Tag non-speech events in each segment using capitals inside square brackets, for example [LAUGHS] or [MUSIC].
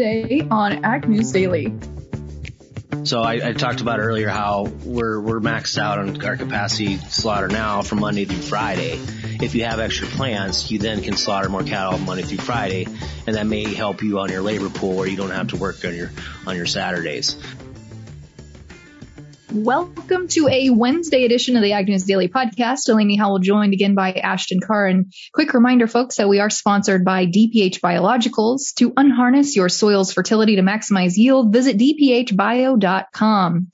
today on Ag News Daily. So I, I, talked about earlier how we're we're maxed out on our capacity slaughter now from Monday through Friday. If you have extra plants, you then can slaughter more cattle Monday through Friday, and that may help you on your labor pool where you don't have to work on your on your Saturdays. Welcome to a Wednesday edition of the Ag News Daily Podcast. Delaney Howell joined again by Ashton Carr. And quick reminder, folks, that we are sponsored by DPH Biologicals. To unharness your soil's fertility to maximize yield, visit dphbio.com.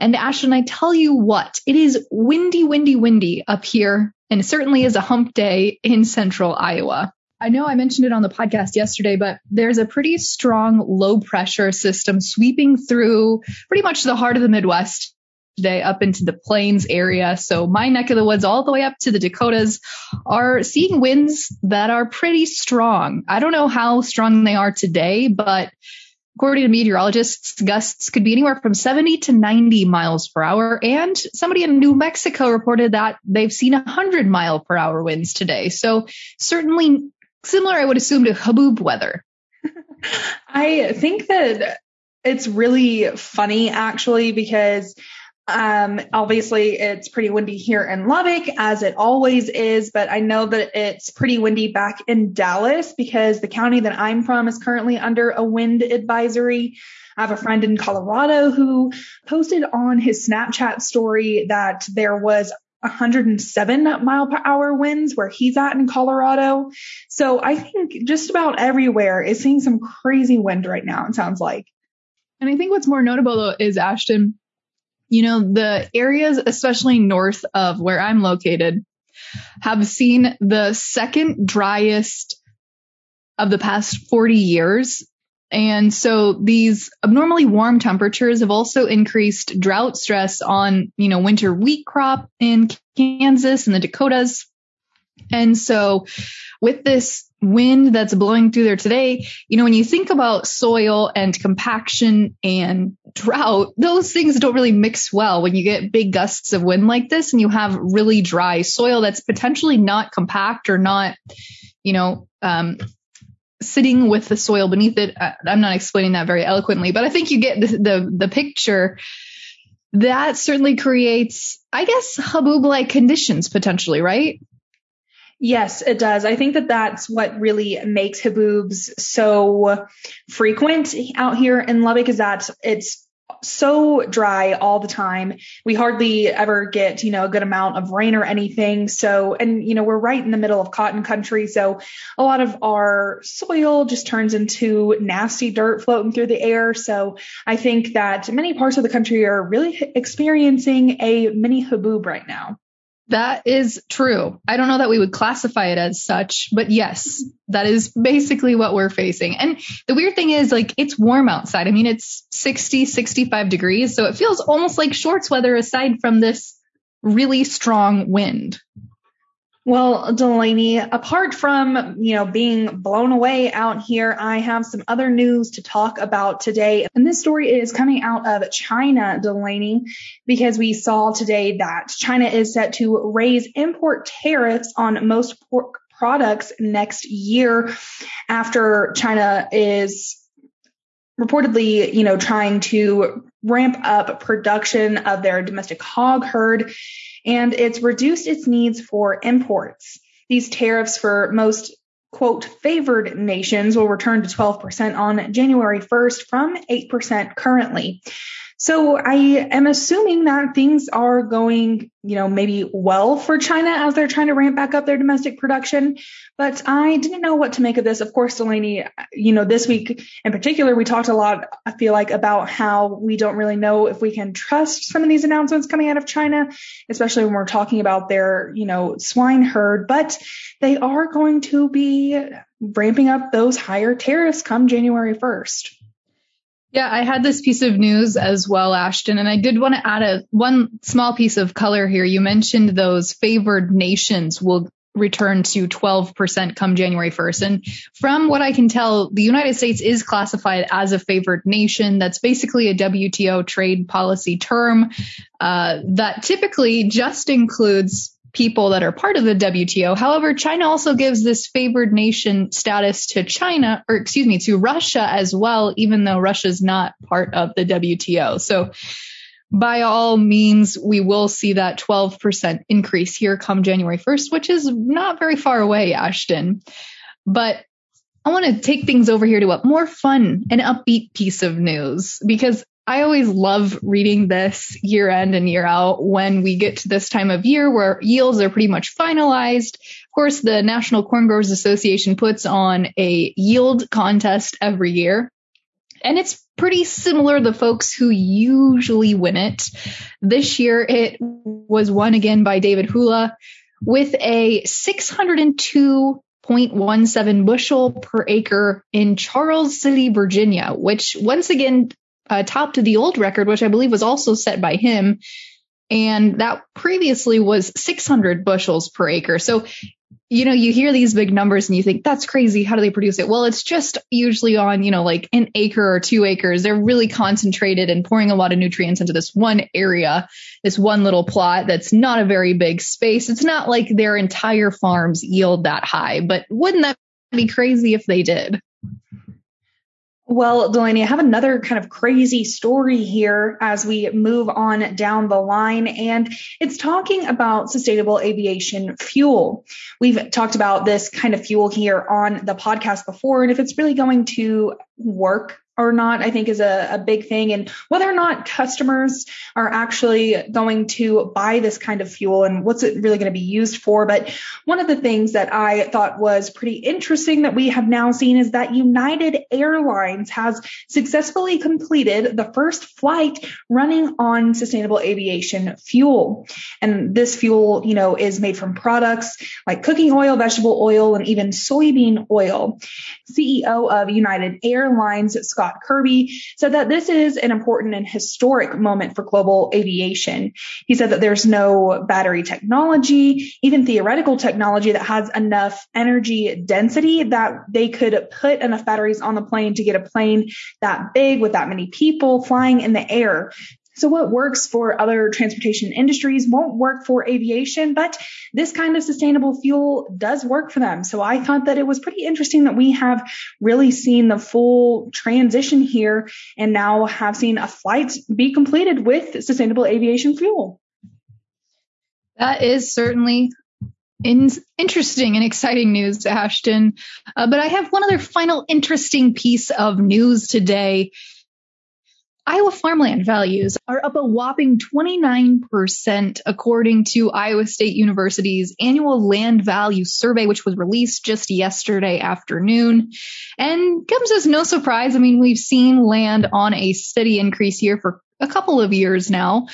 And Ashton, I tell you what, it is windy, windy, windy up here, and it certainly is a hump day in central Iowa. I know I mentioned it on the podcast yesterday, but there's a pretty strong low pressure system sweeping through pretty much the heart of the Midwest today up into the plains area. So my neck of the woods all the way up to the Dakotas are seeing winds that are pretty strong. I don't know how strong they are today, but according to meteorologists, gusts could be anywhere from 70 to 90 miles per hour. And somebody in New Mexico reported that they've seen 100 mile per hour winds today. So certainly similar, I would assume, to haboob weather. [LAUGHS] I think that it's really funny actually because um, obviously it's pretty windy here in Lubbock as it always is, but I know that it's pretty windy back in Dallas because the county that I'm from is currently under a wind advisory. I have a friend in Colorado who posted on his Snapchat story that there was 107 mile per hour winds where he's at in Colorado. So I think just about everywhere is seeing some crazy wind right now, it sounds like. And I think what's more notable though is Ashton, you know, the areas, especially north of where I'm located, have seen the second driest of the past 40 years and so these abnormally warm temperatures have also increased drought stress on, you know, winter wheat crop in Kansas and the Dakotas. And so with this wind that's blowing through there today, you know, when you think about soil and compaction and drought, those things don't really mix well when you get big gusts of wind like this and you have really dry soil that's potentially not compact or not, you know, um, sitting with the soil beneath it. Uh, I'm not explaining that very eloquently, but I think you get the, the, the picture. That certainly creates, I guess, haboob like conditions potentially, right? Yes, it does. I think that that's what really makes haboobs so frequent out here in Lubbock is that it's so dry all the time. We hardly ever get, you know, a good amount of rain or anything. So, and, you know, we're right in the middle of cotton country. So a lot of our soil just turns into nasty dirt floating through the air. So I think that many parts of the country are really experiencing a mini haboob right now. That is true. I don't know that we would classify it as such, but yes, that is basically what we're facing. And the weird thing is like it's warm outside. I mean, it's 60, 65 degrees. So it feels almost like shorts weather aside from this really strong wind. Well, Delaney, apart from, you know, being blown away out here, I have some other news to talk about today. And this story is coming out of China, Delaney, because we saw today that China is set to raise import tariffs on most pork products next year after China is reportedly, you know, trying to ramp up production of their domestic hog herd and it's reduced its needs for imports. These tariffs for most quote favored nations will return to 12% on January 1st from 8% currently. So I am assuming that things are going, you know, maybe well for China as they're trying to ramp back up their domestic production. But I didn't know what to make of this. Of course, Delaney, you know, this week in particular, we talked a lot, I feel like, about how we don't really know if we can trust some of these announcements coming out of China, especially when we're talking about their, you know, swine herd. But they are going to be ramping up those higher tariffs come January 1st. Yeah, I had this piece of news as well, Ashton, and I did want to add a one small piece of color here. You mentioned those favored nations will return to 12% come January 1st. And from what I can tell, the United States is classified as a favored nation. That's basically a WTO trade policy term uh, that typically just includes people that are part of the WTO. However, China also gives this favored nation status to China, or excuse me, to Russia as well, even though Russia's not part of the WTO. So by all means, we will see that 12% increase here come January 1st, which is not very far away, Ashton. But I want to take things over here to a more fun and upbeat piece of news because I always love reading this year end and year out when we get to this time of year where yields are pretty much finalized. Of course, the National Corn Growers Association puts on a yield contest every year. And it's pretty similar the folks who usually win it. This year it was won again by David Hula with a 602.17 bushel per acre in Charles City, Virginia, which once again uh, topped the old record, which I believe was also set by him. And that previously was 600 bushels per acre. So, you know, you hear these big numbers and you think that's crazy. How do they produce it? Well, it's just usually on, you know, like an acre or two acres. They're really concentrated and pouring a lot of nutrients into this one area, this one little plot that's not a very big space. It's not like their entire farms yield that high, but wouldn't that be crazy if they did? Well, Delaney, I have another kind of crazy story here as we move on down the line, and it's talking about sustainable aviation fuel. We've talked about this kind of fuel here on the podcast before, and if it's really going to work or not, I think is a, a big thing. And whether or not customers are actually going to buy this kind of fuel and what's it really going to be used for. But one of the things that I thought was pretty interesting that we have now seen is that United Airlines has successfully completed the first flight running on sustainable aviation fuel. And this fuel, you know, is made from products like cooking oil, vegetable oil, and even soybean oil. CEO of United Airlines, Scott Scott Kirby, said that this is an important and historic moment for global aviation. He said that there's no battery technology, even theoretical technology that has enough energy density that they could put enough batteries on the plane to get a plane that big with that many people flying in the air. So what works for other transportation industries won't work for aviation, but this kind of sustainable fuel does work for them. So I thought that it was pretty interesting that we have really seen the full transition here and now have seen a flight be completed with sustainable aviation fuel. That is certainly in, interesting and exciting news, Ashton. Uh, but I have one other final interesting piece of news today. Iowa farmland values are up a whopping 29% according to Iowa State University's annual land value survey, which was released just yesterday afternoon. And comes as no surprise. I mean, we've seen land on a steady increase here for a couple of years now.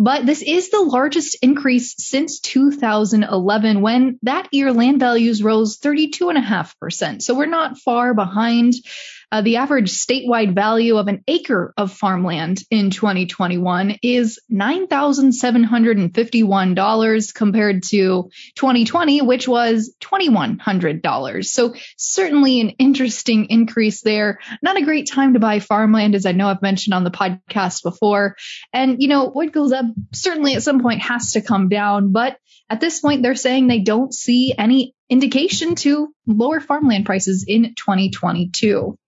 But this is the largest increase since 2011 when that year land values rose 32.5%. So we're not far behind. Uh, the average statewide value of an acre of farmland in 2021 is $9,751 compared to 2020, which was $2,100. So certainly an interesting increase there. Not a great time to buy farmland, as I know I've mentioned on the podcast before. And, you know, what goes up certainly at some point has to come down, but at this point, they're saying they don't see any indication to lower farmland prices in 2022.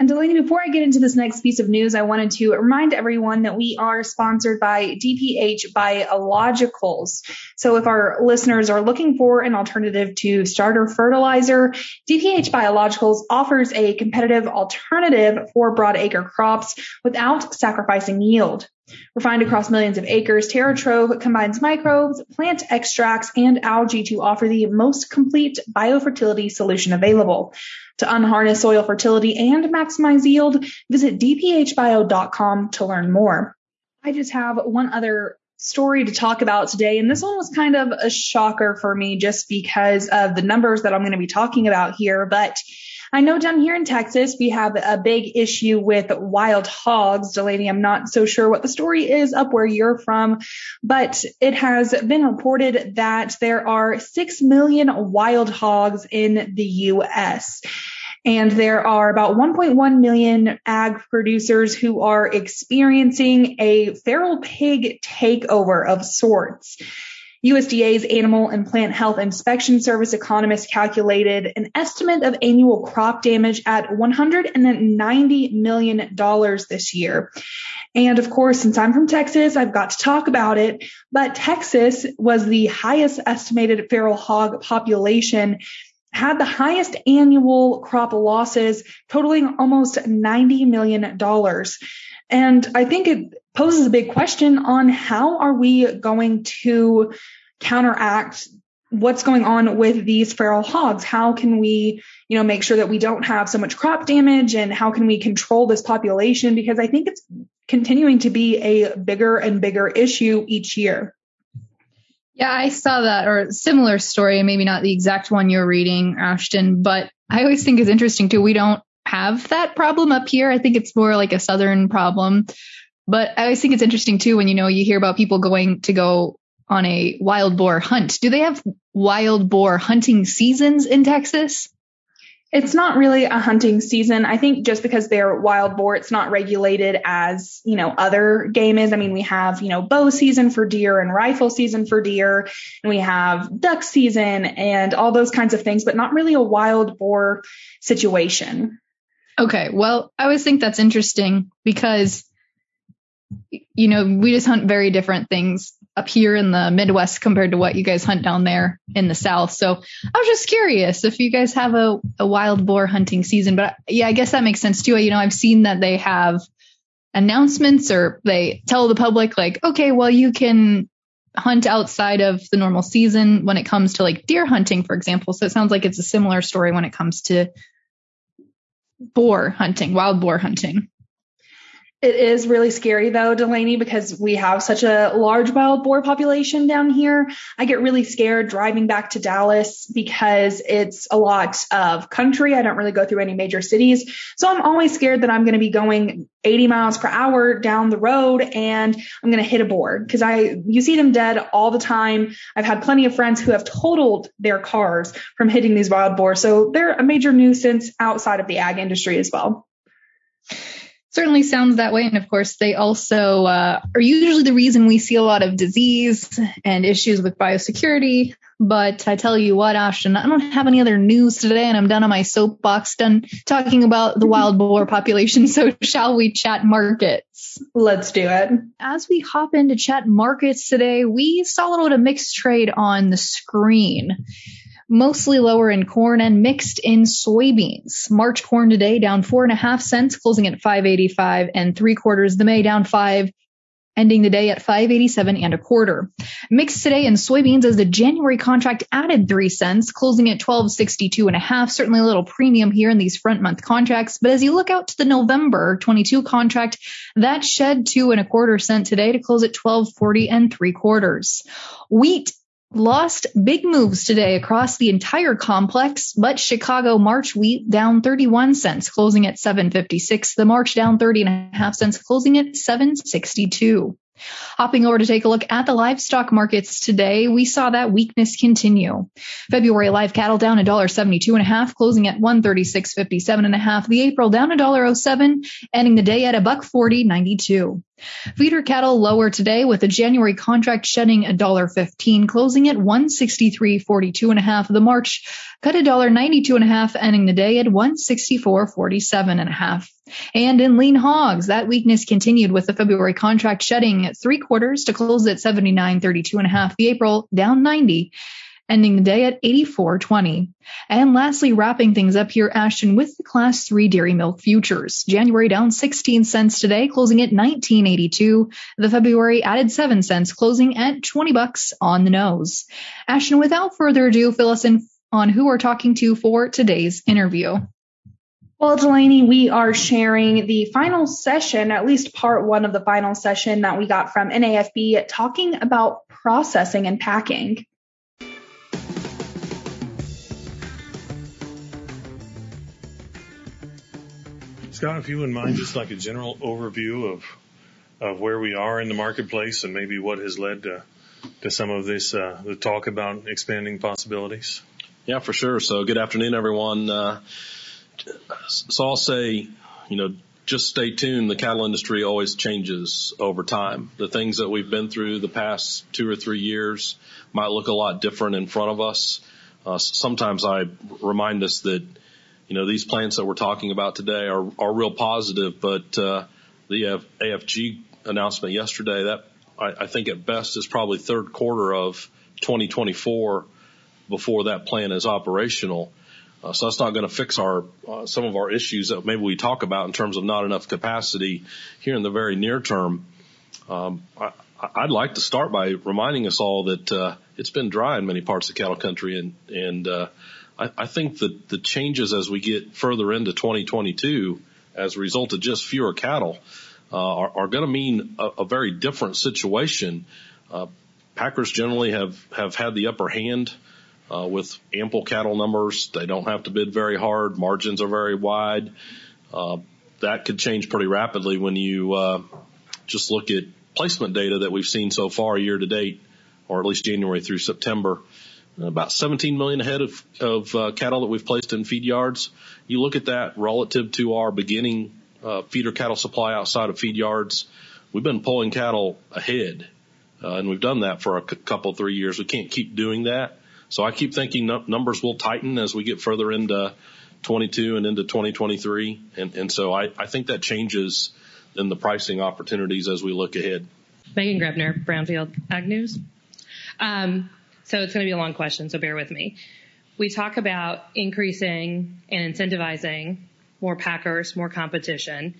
And Delaney, before I get into this next piece of news, I wanted to remind everyone that we are sponsored by DPH Biologicals. So if our listeners are looking for an alternative to starter fertilizer, DPH Biologicals offers a competitive alternative for broadacre crops without sacrificing yield. Refined across millions of acres, TerraTrove combines microbes, plant extracts, and algae to offer the most complete biofertility solution available. To unharness soil fertility and maximize yield, visit dphbio.com to learn more. I just have one other story to talk about today, and this one was kind of a shocker for me just because of the numbers that I'm going to be talking about here. But I know down here in Texas, we have a big issue with wild hogs. Delaney, I'm not so sure what the story is up where you're from, but it has been reported that there are 6 million wild hogs in the U.S. And there are about 1.1 million ag producers who are experiencing a feral pig takeover of sorts. USDA's Animal and Plant Health Inspection Service economists calculated an estimate of annual crop damage at $190 million this year. And of course, since I'm from Texas, I've got to talk about it. But Texas was the highest estimated feral hog population had the highest annual crop losses totaling almost $90 million. And I think it poses a big question on how are we going to counteract what's going on with these feral hogs? How can we, you know, make sure that we don't have so much crop damage and how can we control this population? Because I think it's continuing to be a bigger and bigger issue each year. Yeah, I saw that or similar story, maybe not the exact one you're reading, Ashton, but I always think it's interesting too. We don't have that problem up here. I think it's more like a southern problem. But I always think it's interesting too when you know you hear about people going to go on a wild boar hunt. Do they have wild boar hunting seasons in Texas? It's not really a hunting season. I think just because they're wild boar, it's not regulated as, you know, other game is. I mean, we have, you know, bow season for deer and rifle season for deer, and we have duck season and all those kinds of things, but not really a wild boar situation. Okay. Well, I always think that's interesting because, you know, we just hunt very different things up here in the Midwest compared to what you guys hunt down there in the South. So I was just curious if you guys have a, a wild boar hunting season. But yeah, I guess that makes sense too. You know, I've seen that they have announcements or they tell the public like, okay, well, you can hunt outside of the normal season when it comes to like deer hunting, for example. So it sounds like it's a similar story when it comes to boar hunting, wild boar hunting. It is really scary though, Delaney, because we have such a large wild boar population down here. I get really scared driving back to Dallas because it's a lot of country. I don't really go through any major cities. So I'm always scared that I'm going to be going 80 miles per hour down the road and I'm going to hit a boar because I, you see them dead all the time. I've had plenty of friends who have totaled their cars from hitting these wild boars. So they're a major nuisance outside of the ag industry as well certainly sounds that way. And of course, they also uh, are usually the reason we see a lot of disease and issues with biosecurity. But I tell you what, Ashton, I don't have any other news today, and I'm done on my soapbox, done talking about the wild boar population. So, shall we chat markets? Let's do it. As we hop into chat markets today, we saw a little bit of mixed trade on the screen mostly lower in corn and mixed in soybeans. March corn today down four and a half cents, closing at 585 and three quarters. The May down five, ending the day at 587 and a quarter. Mixed today in soybeans as the January contract added three cents, closing at 1262 and a half. Certainly a little premium here in these front month contracts. But as you look out to the November 22 contract, that shed two and a quarter cent today to close at 1240 and three quarters. Wheat lost big moves today across the entire complex, but Chicago March wheat down 31 cents, closing at 756. The March down 30 and a half cents, closing at 762. Hopping over to take a look at the livestock markets today, we saw that weakness continue. February live cattle down $1.72 and a half, closing at 136.57 and a half. The April down $1.07, ending the day at a buck 40.92. Feeder cattle lower today with the January contract shedding $1.15, closing at 163.42 and a half. The March cut $1.92 and a half, ending the day at 164.47 and a half. And in lean hogs, that weakness continued with the February contract shedding at three quarters to close at 79.32 and a half. The April down 90 ending the day at 84.20. And lastly, wrapping things up here, Ashton, with the class three dairy milk futures. January down 16 cents today, closing at 19.82. The February added 7 cents, closing at 20 bucks on the nose. Ashton, without further ado, fill us in on who we're talking to for today's interview. Well, Delaney, we are sharing the final session, at least part one of the final session that we got from NAFB talking about processing and packing. Scott, if you wouldn't mind, just like a general overview of of where we are in the marketplace and maybe what has led to to some of this uh, the talk about expanding possibilities. Yeah, for sure. So, good afternoon, everyone. Uh, so I'll say, you know, just stay tuned. The cattle industry always changes over time. The things that we've been through the past two or three years might look a lot different in front of us. Uh, sometimes I remind us that, you know, these plants that we're talking about today are, are real positive, but, uh, the AFG announcement yesterday, that I, I think at best is probably third quarter of 2024 before that plant is operational. Uh, so that's not going to fix our uh, some of our issues that maybe we talk about in terms of not enough capacity here in the very near term. Um, I, I'd like to start by reminding us all that uh, it's been dry in many parts of cattle country, and and uh, I, I think that the changes as we get further into 2022, as a result of just fewer cattle, uh, are, are going to mean a, a very different situation. Uh, packers generally have have had the upper hand uh, with ample cattle numbers. They don't have to bid very hard. Margins are very wide. Uh, that could change pretty rapidly when you uh, just look at placement data that we've seen so far year to date, or at least January through September. About 17 million head of, of uh, cattle that we've placed in feed yards. You look at that relative to our beginning uh, feeder cattle supply outside of feed yards. We've been pulling cattle ahead, uh, and we've done that for a c- couple three years. We can't keep doing that. So I keep thinking numbers will tighten as we get further into 22 and into 2023. And, and so I, I think that changes in the pricing opportunities as we look ahead. Megan Grebner, Brownfield Ag News. Um, so it's going to be a long question, so bear with me. We talk about increasing and incentivizing more packers, more competition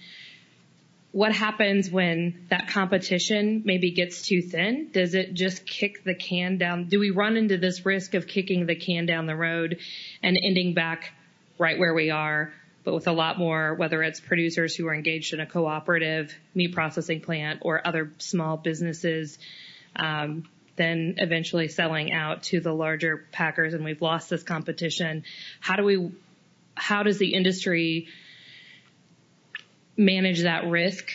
what happens when that competition maybe gets too thin? Does it just kick the can down? Do we run into this risk of kicking the can down the road and ending back right where we are, but with a lot more, whether it's producers who are engaged in a cooperative meat processing plant or other small businesses, um, then eventually selling out to the larger packers and we've lost this competition. How do we, how does the industry manage that risk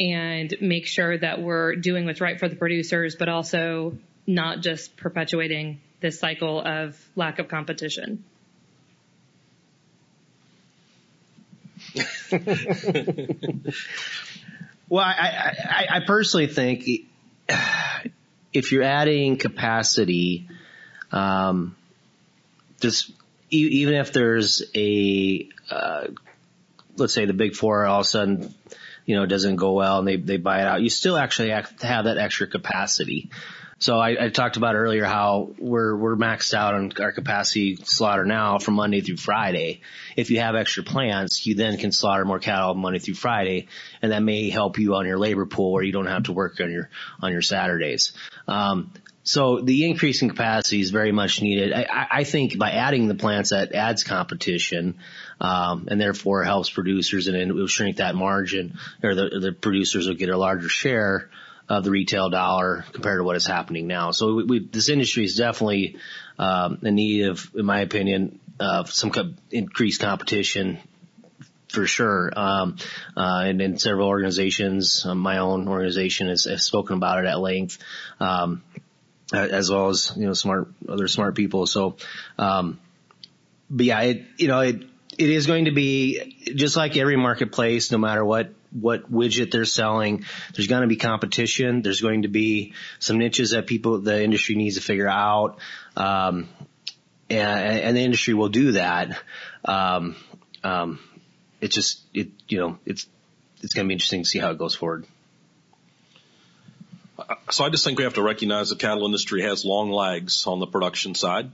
and make sure that we're doing what's right for the producers, but also not just perpetuating this cycle of lack of competition. [LAUGHS] well, I, I, I, personally think if you're adding capacity, um, just even if there's a uh, let's say the big four all of a sudden, you know, doesn't go well and they, they buy it out, you still actually have have that extra capacity. So I, I talked about earlier how we're, we're maxed out on our capacity slaughter now from Monday through Friday. If you have extra plants, you then can slaughter more cattle Monday through Friday and that may help you on your labor pool where you don't have to work on your, on your Saturdays. Um, so the increase in capacity is very much needed. I, I think by adding the plants that adds competition, um, and therefore helps producers and it will shrink that margin or the, the producers will get a larger share of the retail dollar compared to what is happening now. So we, we, this industry is definitely, um, in need of, in my opinion, of some co- increased competition for sure. Um, uh, and, and several organizations, um, my own organization has, has, spoken about it at length. Um, as well as, you know, smart, other smart people. So, um, but yeah, it, you know, it, it is going to be just like every marketplace, no matter what, what widget they're selling, there's going to be competition. There's going to be some niches that people, the industry needs to figure out. Um, and, and the industry will do that. Um, um, it's just, it, you know, it's, it's going to be interesting to see how it goes forward. So I just think we have to recognize the cattle industry has long lags on the production side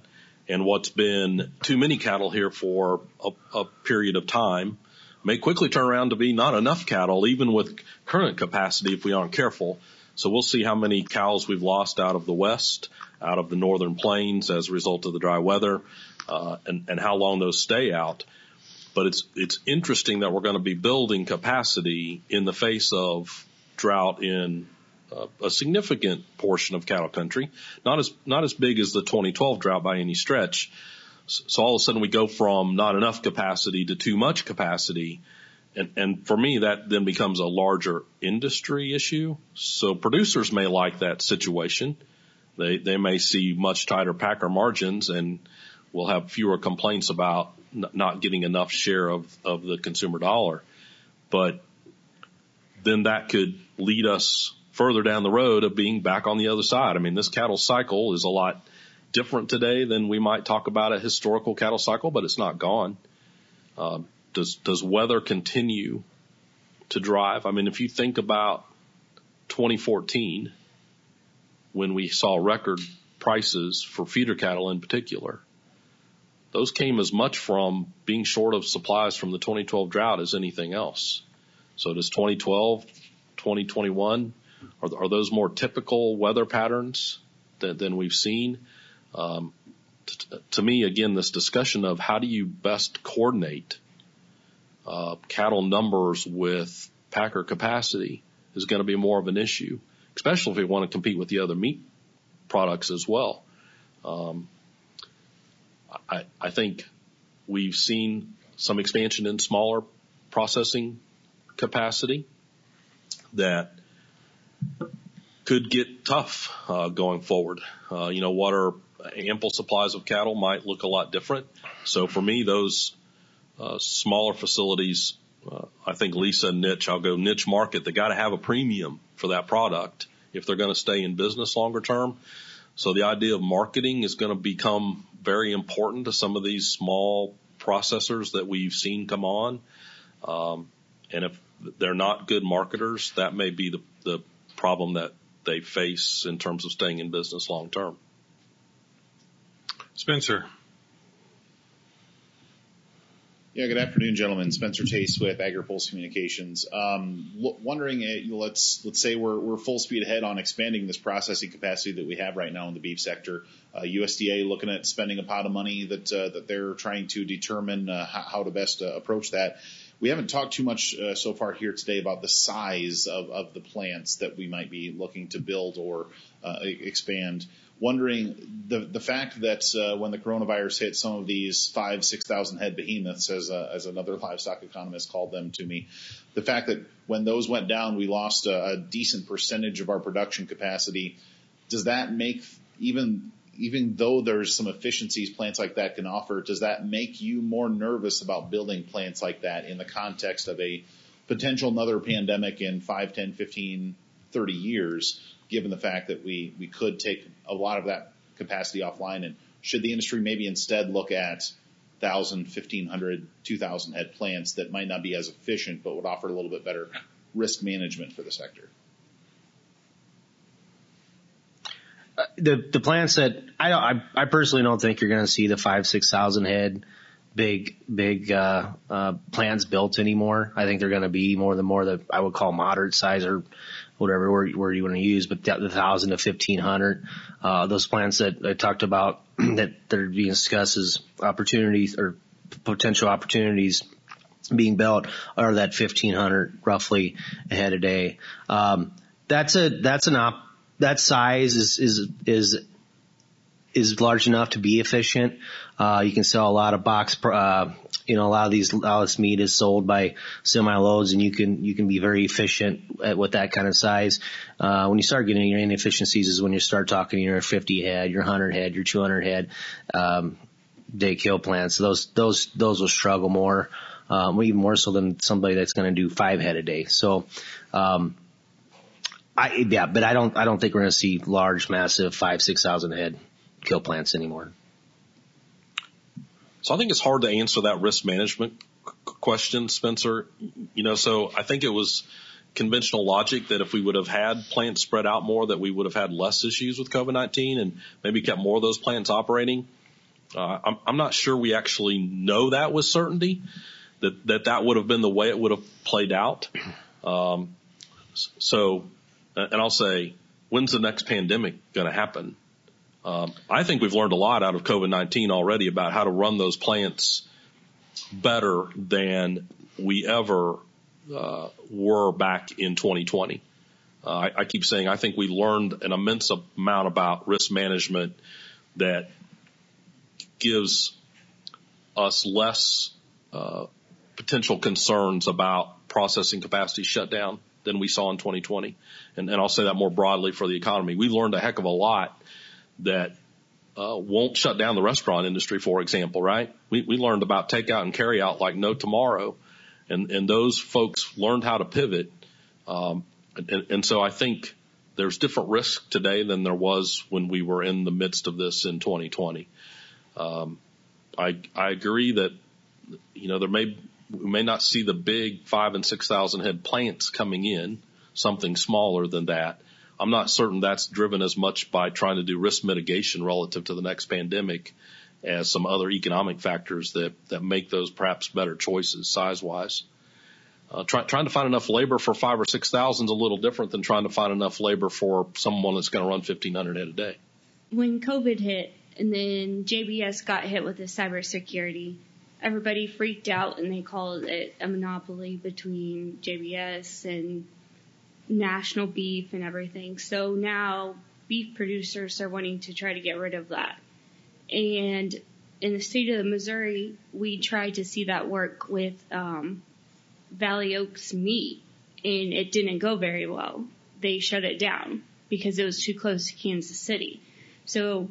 and what's been too many cattle here for a, a period of time may quickly turn around to be not enough cattle, even with current capacity if we aren't careful. So we'll see how many cows we've lost out of the west, out of the northern plains as a result of the dry weather, uh, and, and how long those stay out. But it's it's interesting that we're going to be building capacity in the face of drought in uh, a significant portion of cattle country, not as not as big as the 2012 drought by any stretch. So all of a sudden we go from not enough capacity to too much capacity. And, and for me, that then becomes a larger industry issue. So producers may like that situation. They, they may see much tighter packer margins and will have fewer complaints about not getting enough share of, of the consumer dollar. But then that could lead us further down the road of being back on the other side. I mean, this cattle cycle is a lot different today than we might talk about a historical cattle cycle, but it's not gone. Um, does does weather continue to drive? I mean, if you think about 2014, when we saw record prices for feeder cattle in particular, those came as much from being short of supplies from the 2012 drought as anything else. So does 2012, 2021, are, are those more typical weather patterns than, than we've seen? Um, t- to me, again, this discussion of how do you best coordinate uh, cattle numbers with packer capacity is going to be more of an issue, especially if we want to compete with the other meat products as well. Um, I, I think we've seen some expansion in smaller processing capacity that could get tough uh, going forward. Uh, you know, what are ample supplies of cattle might look a lot different. So for me, those uh, smaller facilities, uh, I think Lisa and niche, I'll go niche market. They got to have a premium for that product if they're going to stay in business longer term. So the idea of marketing is going to become very important to some of these small processors that we've seen come on. Um, and if they're not good marketers, that may be the, the problem that they face in terms of staying in business long term. Spencer. Yeah, good afternoon, gentlemen. Spencer Chase with AgriPulse Communications. Um, l- wondering, uh, let's let's say we're we're full speed ahead on expanding this processing capacity that we have right now in the beef sector. Uh, USDA looking at spending a pot of money that uh, that they're trying to determine uh, how, how, to best uh, approach that. We haven't talked too much uh, so far here today about the size of, of the plants that we might be looking to build or expand wondering the the fact that uh, when the coronavirus hit, some of these five six thousand head behemoths, as uh, as another livestock economist called them to me, the fact that when those went down, we lost a, a decent percentage of our production capacity. Does that make even even though there's some efficiencies plants like that can offer, does that make you more nervous about building plants like that in the context of a potential another pandemic in 5, 10, 15, 30 years? Given the fact that we, we could take a lot of that capacity offline? And should the industry maybe instead look at 1,000, 1,500, 2,000 head plants that might not be as efficient, but would offer a little bit better risk management for the sector? Uh, the the plants that I I, I personally don't think you're going to see the five six thousand head big big uh, uh, plants built anymore. I think they're going to be more the more the I would call moderate size or whatever word, word you want to use, but the, the thousand to fifteen hundred, uh, those plants that I talked about [CLEARS THROAT] that are being discussed as opportunities or potential opportunities being built are that fifteen hundred roughly ahead head a day. Um, that's a that's an op that size is is is is large enough to be efficient. Uh, you can sell a lot of box, uh, you know, a lot of these, a lot of this meat is sold by semi loads and you can, you can be very efficient at, with that kind of size. Uh, when you start getting your inefficiencies is when you start talking your 50 head, your 100 head, your 200 head, um, day kill plants. Those, those, those will struggle more, um, even more so than somebody that's going to do five head a day. So, um, I, yeah, but I don't, I don't think we're going to see large, massive five, six thousand head kill plants anymore. So I think it's hard to answer that risk management question, Spencer. You know, so I think it was conventional logic that if we would have had plants spread out more, that we would have had less issues with COVID-19 and maybe kept more of those plants operating. Uh, I'm, I'm not sure we actually know that with certainty that, that that would have been the way it would have played out. Um, so, and I'll say, when's the next pandemic going to happen? Um, I think we've learned a lot out of COVID-19 already about how to run those plants better than we ever uh, were back in 2020. Uh, I, I keep saying I think we learned an immense amount about risk management that gives us less uh, potential concerns about processing capacity shutdown than we saw in 2020. And, and I'll say that more broadly for the economy. We learned a heck of a lot that uh, won't shut down the restaurant industry, for example, right? We, we learned about takeout and carry out like no tomorrow. And, and those folks learned how to pivot. Um, and, and so I think there's different risk today than there was when we were in the midst of this in 2020. Um, I, I agree that, you know, there may, we may not see the big five and 6,000 head plants coming in, something smaller than that. I'm not certain that's driven as much by trying to do risk mitigation relative to the next pandemic as some other economic factors that, that make those perhaps better choices size wise. Uh, try, trying to find enough labor for five or six thousand is a little different than trying to find enough labor for someone that's going to run 1500 head a day. When COVID hit and then JBS got hit with the cybersecurity, everybody freaked out and they called it a monopoly between JBS and national beef and everything. So now beef producers are wanting to try to get rid of that. And in the state of Missouri, we tried to see that work with um, Valley Oaks meat, and it didn't go very well. They shut it down because it was too close to Kansas City. So,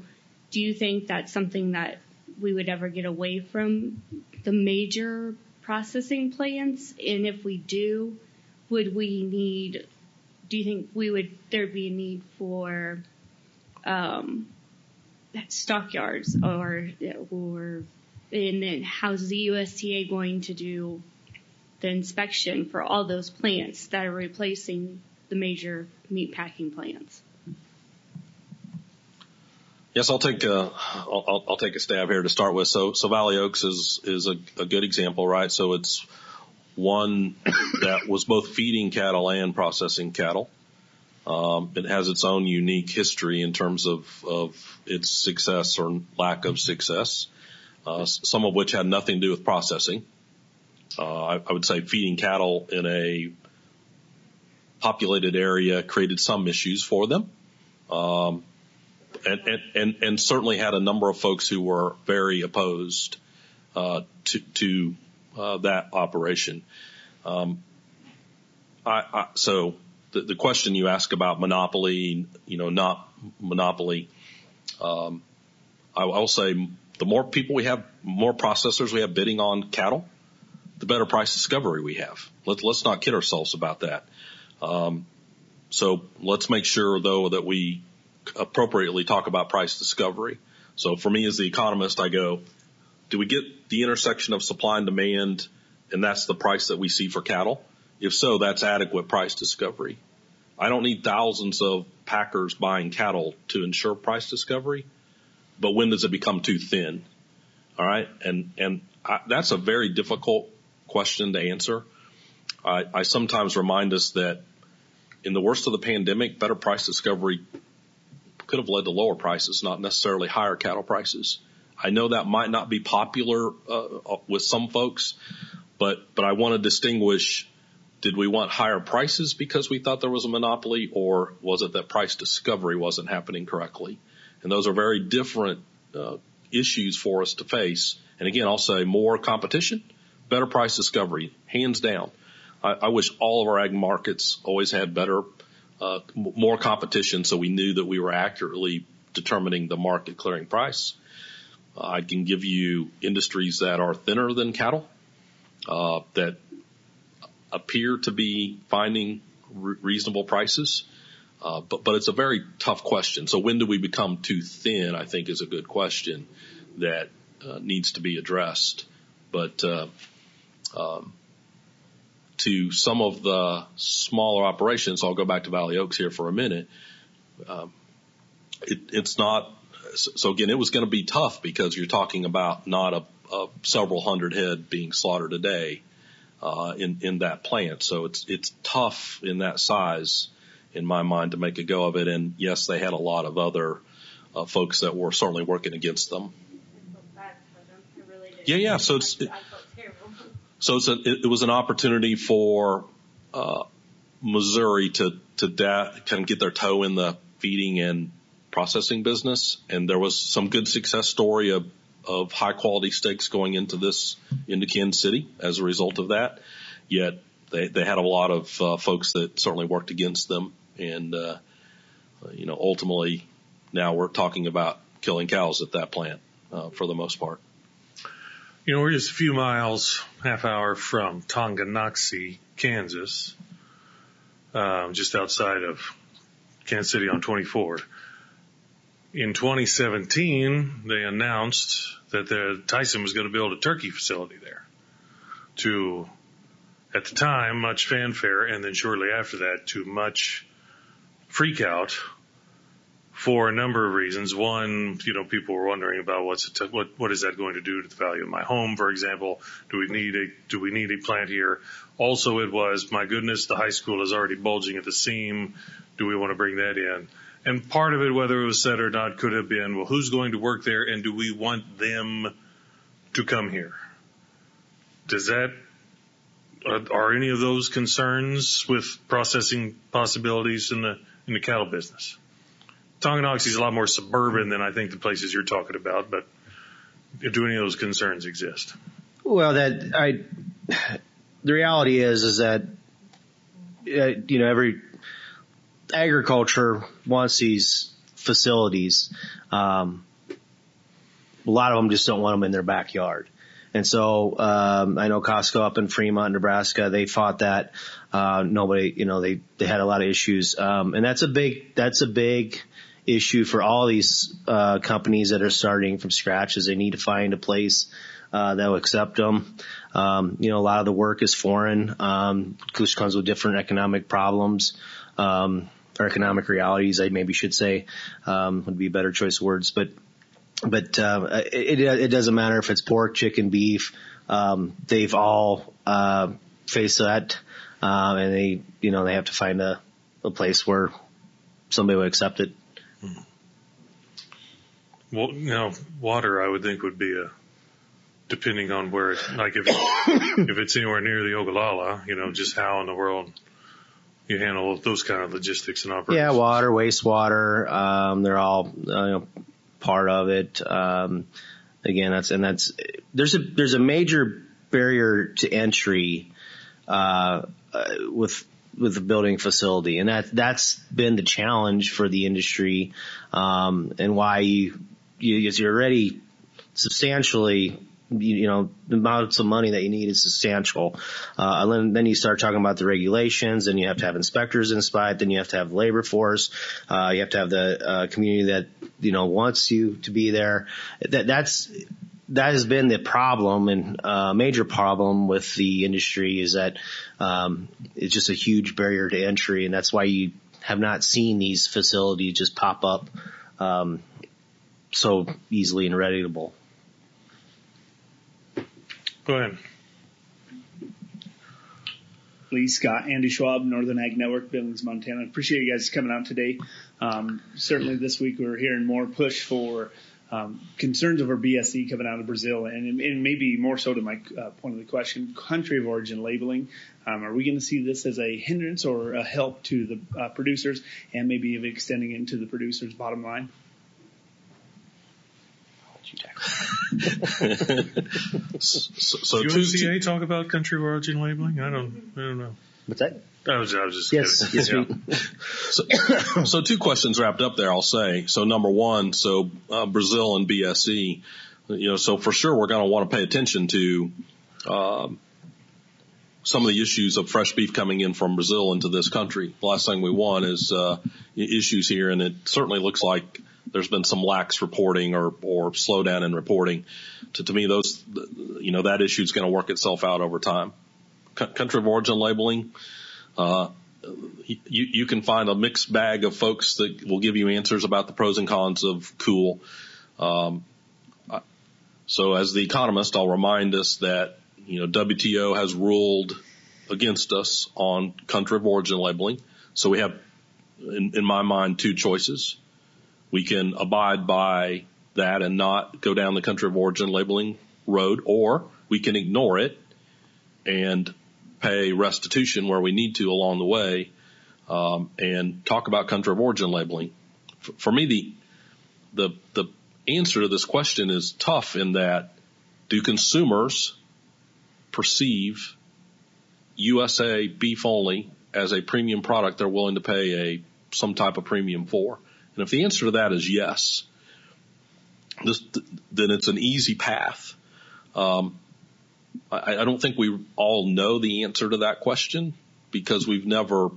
do you think that's something that we would ever get away from the major processing plants? And if we do, would we need? Do you think we would there be a need for um, stockyards or or and then how's the USDA going to do the inspection for all those plants that are replacing the major meat packing plants? Yes, I'll take a, I'll, I'll take a stab here to start with. So, so Valley Oaks is, is a, a good example, right? So it's one that was both feeding cattle and processing cattle. Um, it has its own unique history in terms of, of its success or lack of success, uh, some of which had nothing to do with processing. Uh, I, I would say feeding cattle in a populated area created some issues for them. Um, and, and, and, and certainly had a number of folks who were very opposed, uh, to, to, uh, that operation. Um, I, I, so the, the question you ask about monopoly, you know, not monopoly, um, I, will say the more people we have, more processors we have bidding on cattle, the better price discovery we have. Let, let's not kid ourselves about that. Um, so let's make sure though that we appropriately talk about price discovery. So for me as the economist, I go, do we get the intersection of supply and demand and that's the price that we see for cattle? If so, that's adequate price discovery. I don't need thousands of packers buying cattle to ensure price discovery, but when does it become too thin? All right. And, and I, that's a very difficult question to answer. I, I sometimes remind us that in the worst of the pandemic, better price discovery could have led to lower prices, not necessarily higher cattle prices. I know that might not be popular uh, with some folks, but but I want to distinguish did we want higher prices because we thought there was a monopoly or was it that price discovery wasn't happening correctly? And those are very different uh, issues for us to face. And again, I'll say more competition, better price discovery, hands down. I, I wish all of our ag markets always had better, uh, more competition so we knew that we were accurately determining the market clearing price. Uh, I can give you industries that are thinner than cattle, uh, that appear to be finding re- reasonable prices. Uh, but, but it's a very tough question. So when do we become too thin? I think is a good question that uh, needs to be addressed. But, uh, um, to some of the smaller operations, I'll go back to Valley Oaks here for a minute. Um, it, it's not, so again, it was going to be tough because you're talking about not a, a several hundred head being slaughtered a day uh, in in that plant. So it's it's tough in that size, in my mind, to make a go of it. And yes, they had a lot of other uh, folks that were certainly working against them. Yeah, yeah. So it's it, so it's a, it, it was an opportunity for uh, Missouri to to da- kind of get their toe in the feeding and processing business, and there was some good success story of of high quality steaks going into this into Kansas City as a result of that. Yet they they had a lot of uh, folks that certainly worked against them, and uh, you know ultimately now we're talking about killing cows at that plant uh, for the most part. You know, we're just a few miles, half hour from Tonganoxie, Kansas. um, just outside of Kansas City on 24. In 2017, they announced that the Tyson was going to build a turkey facility there to, at the time, much fanfare, and then shortly after that, to much freak out for a number of reasons. One, you know, people were wondering about what's what what is that going to do to the value of my home, for example? Do we need a do we need a plant here? Also, it was my goodness, the high school is already bulging at the seam. Do we want to bring that in? And part of it, whether it was said or not, could have been, well, who's going to work there, and do we want them to come here? Does that are, are any of those concerns with processing possibilities in the in the cattle business? Tonganoxie is a lot more suburban than I think the places you're talking about, but do any of those concerns exist? Well, that I, the reality is, is that, uh, you know, every agriculture wants these facilities. Um, a lot of them just don't want them in their backyard. And so, um, I know Costco up in Fremont, Nebraska, they fought that. Uh, nobody, you know, they, they had a lot of issues. Um, and that's a big, that's a big, issue for all these uh, companies that are starting from scratch is they need to find a place uh, that will accept them. Um, you know, a lot of the work is foreign, um, which comes with different economic problems, um, or economic realities, I maybe should say, um, would be a better choice of words. But, but, uh, it, it doesn't matter if it's pork, chicken, beef, um, they've all, uh, faced that, um, and they, you know, they have to find a, a place where somebody would accept it. Well, you know, water I would think would be a, depending on where, it, like if [COUGHS] if it's anywhere near the Ogallala, you know, just how in the world you handle those kind of logistics and operations. Yeah, water, wastewater, um, they're all uh, you know, part of it. Um, again, that's and that's there's a there's a major barrier to entry uh, uh, with with the building facility, and that that's been the challenge for the industry, um, and why you you, you're already substantially you, you know, the amounts of money that you need is substantial. Uh, and then, then you start talking about the regulations and you have to have inspectors inspect, then you have to have labor force, uh, you have to have the, uh, community that, you know, wants you to be there. That, that's, that has been the problem and uh, major problem with the industry is that um, it's just a huge barrier to entry, and that's why you have not seen these facilities just pop up um, so easily and readable. Go ahead. Lee Scott, Andy Schwab, Northern Ag Network, Billings, Montana. Appreciate you guys coming out today. Um, certainly this week we're hearing more push for um, concerns over BSE coming out of Brazil, and, and maybe more so to my uh, point of the question, country of origin labeling. Um, are we going to see this as a hindrance or a help to the uh, producers, and maybe extending it into the producers' bottom line? So, so Do USDA talk about country of origin labeling? I don't, I don't know. What's that? I was, I was just yes, yes. Yeah. so, [COUGHS] so two questions wrapped up there. I'll say. So number one, so uh, Brazil and BSE, you know, so for sure we're going to want to pay attention to um, some of the issues of fresh beef coming in from Brazil into this country. The last thing we want is uh, issues here, and it certainly looks like there's been some lax reporting or, or slowdown in reporting. To, to me, those, you know, that issue is going to work itself out over time. C- country of origin labeling, uh, you, you can find a mixed bag of folks that will give you answers about the pros and cons of cool. Um, so as the economist, I'll remind us that, you know, WTO has ruled against us on country of origin labeling. So we have, in, in my mind, two choices. We can abide by that and not go down the country of origin labeling road, or we can ignore it and pay restitution where we need to along the way, um, and talk about country of origin labeling. For, for me, the, the, the answer to this question is tough in that do consumers perceive USA beef only as a premium product they're willing to pay a some type of premium for? And if the answer to that is yes, this, then it's an easy path. Um, I, I don't think we all know the answer to that question because we've never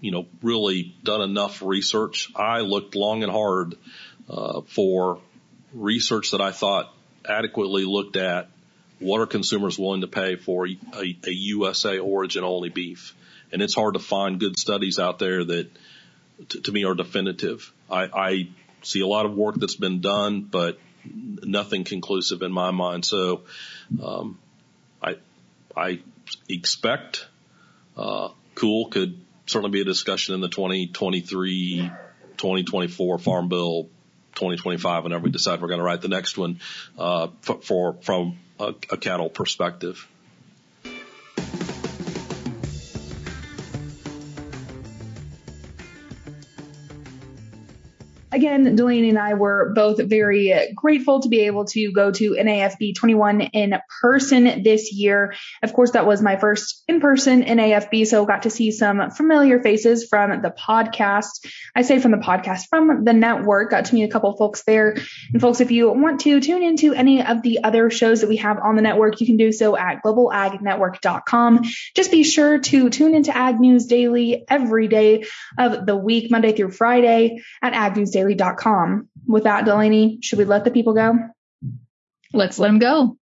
you know, really done enough research. I looked long and hard uh, for research that I thought adequately looked at what are consumers willing to pay for a, a USA origin only beef. And it's hard to find good studies out there that to, to me are definitive. I, I see a lot of work that's been done, but nothing conclusive in my mind. So, um, I, I expect, uh, cool could certainly be a discussion in the 2023, 2024 farm bill 2025 whenever we decide we're going to write the next one, uh, for, for from a, a cattle perspective. Again, Delaney and I were both very grateful to be able to go to NAFB 21 in person this year. Of course, that was my first in person NAFB, so got to see some familiar faces from the podcast. I say from the podcast, from the network, got to meet a couple folks there. And folks, if you want to tune into any of the other shows that we have on the network, you can do so at globalagnetwork.com. Just be sure to tune into Ag News Daily every day of the week, Monday through Friday at Ag News Daily with that, Delaney, should we let the people go? Let's let them go.